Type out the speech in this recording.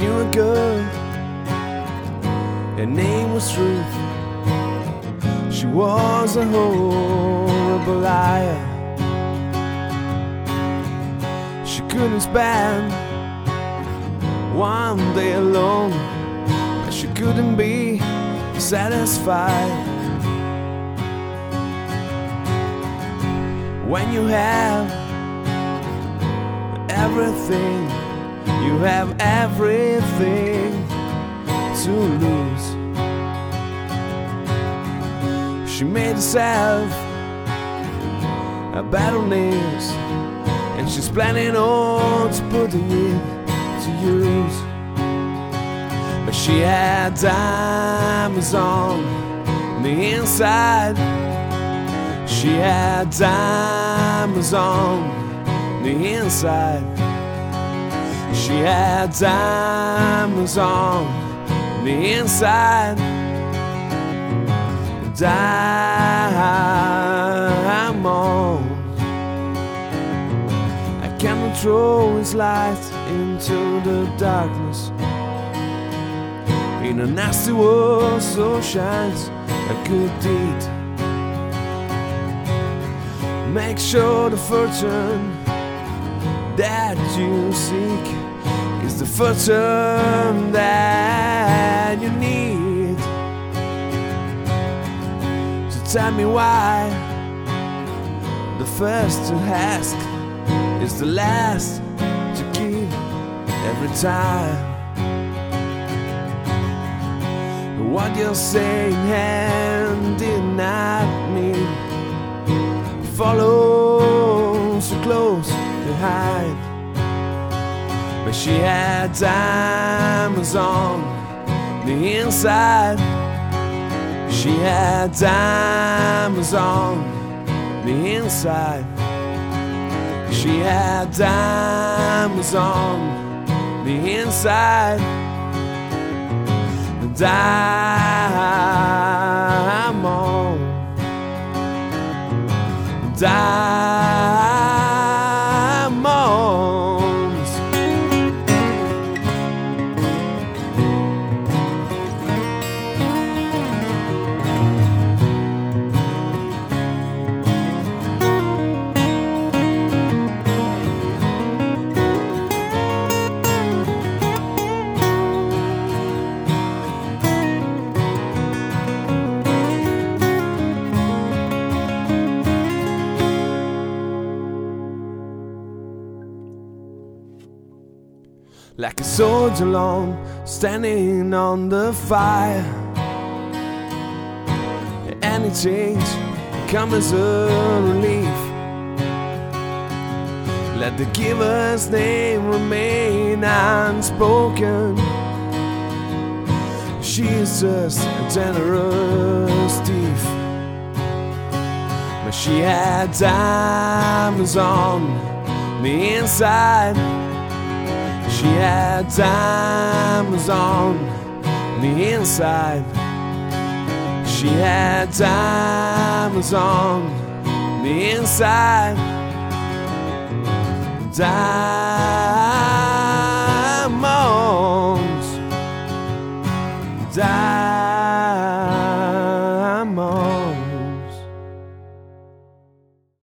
knew a girl, her name was Ruth. She was a horrible liar. She couldn't spend one day alone, but she couldn't be satisfied. When you have everything, you have everything to lose. She made herself a battle nails, and she's planning on to putting it to use. But she had diamonds on the inside. She had diamonds on the inside. She had diamonds on the inside. Diamonds. I cannot throw his light into the darkness. In a nasty world, so shines a good deed. Make sure the fortune that you seek is the fortune that you need. So tell me why the first to ask is the last to give every time. What you're saying and did not mean follow so close behind. But she had diamonds on the inside. She had diamonds on the inside. She had diamonds on the inside. Diamond. Like a soldier alone, standing on the fire. Any change comes as a relief. Let the giver's name remain unspoken. She is just a generous thief. But she had diamonds on the inside. She had diamonds on the inside. She had diamonds on the inside. Diamonds. Diamonds.